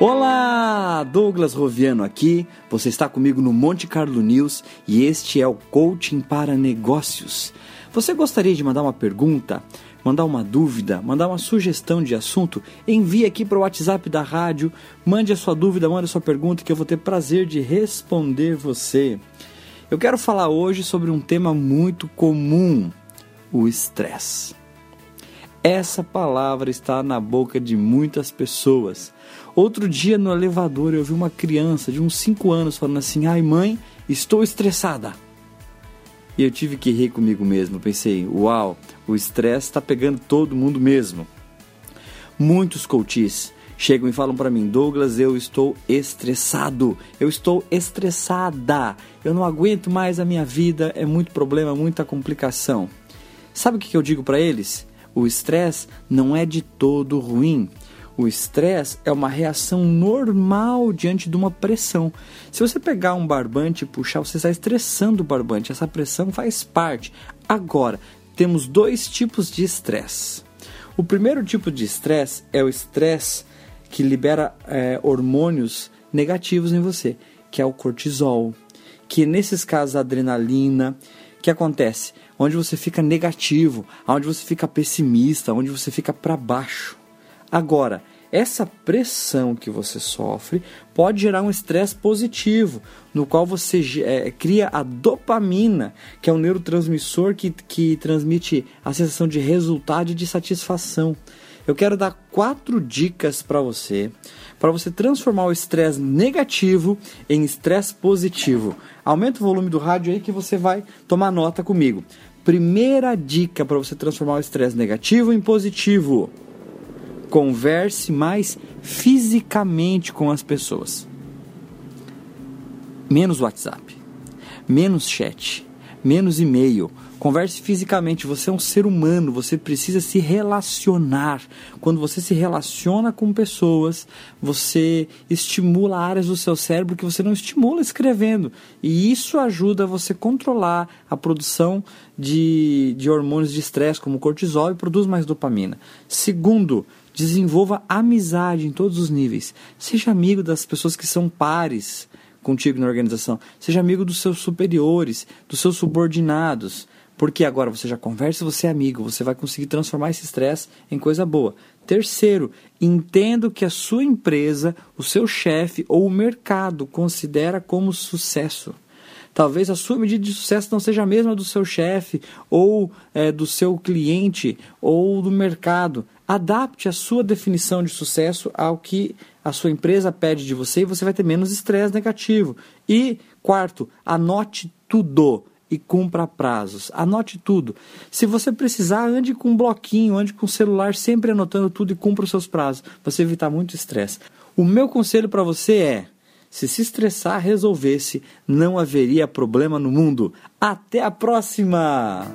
Olá, Douglas Roviano aqui. Você está comigo no Monte Carlo News e este é o Coaching para Negócios. Você gostaria de mandar uma pergunta, mandar uma dúvida, mandar uma sugestão de assunto? Envie aqui para o WhatsApp da rádio, mande a sua dúvida, mande a sua pergunta que eu vou ter prazer de responder você. Eu quero falar hoje sobre um tema muito comum: o estresse. Essa palavra está na boca de muitas pessoas. Outro dia no elevador eu vi uma criança de uns 5 anos falando assim: ai mãe, estou estressada. E eu tive que rir comigo mesmo. Pensei: uau, o estresse está pegando todo mundo mesmo. Muitos coaches chegam e falam para mim: Douglas, eu estou estressado, eu estou estressada, eu não aguento mais a minha vida, é muito problema, muita complicação. Sabe o que eu digo para eles? O estresse não é de todo ruim. O estresse é uma reação normal diante de uma pressão. Se você pegar um barbante e puxar, você está estressando o barbante. Essa pressão faz parte. Agora, temos dois tipos de estresse. O primeiro tipo de estresse é o estresse que libera é, hormônios negativos em você, que é o cortisol, que nesses casos a adrenalina, que acontece onde você fica negativo, onde você fica pessimista, onde você fica para baixo. Agora, essa pressão que você sofre pode gerar um estresse positivo, no qual você é, cria a dopamina, que é um neurotransmissor que, que transmite a sensação de resultado e de satisfação. Eu quero dar quatro dicas para você, para você transformar o estresse negativo em estresse positivo. Aumenta o volume do rádio aí que você vai tomar nota comigo. Primeira dica para você transformar o estresse negativo em positivo Converse mais fisicamente com as pessoas. Menos WhatsApp, menos chat, menos e-mail. Converse fisicamente. Você é um ser humano, você precisa se relacionar. Quando você se relaciona com pessoas, você estimula áreas do seu cérebro que você não estimula escrevendo. E isso ajuda você controlar a produção de, de hormônios de estresse, como cortisol, e produz mais dopamina. Segundo, Desenvolva amizade em todos os níveis. Seja amigo das pessoas que são pares contigo na organização. Seja amigo dos seus superiores, dos seus subordinados. Porque agora você já conversa, você é amigo, você vai conseguir transformar esse estresse em coisa boa. Terceiro, entenda que a sua empresa, o seu chefe ou o mercado considera como sucesso. Talvez a sua medida de sucesso não seja a mesma do seu chefe, ou é, do seu cliente, ou do mercado. Adapte a sua definição de sucesso ao que a sua empresa pede de você e você vai ter menos estresse negativo. E quarto, anote tudo e cumpra prazos. Anote tudo. Se você precisar, ande com um bloquinho, ande com o celular, sempre anotando tudo e cumpra os seus prazos. Você evitar muito estresse. O meu conselho para você é: se se estressar resolvesse, não haveria problema no mundo. Até a próxima!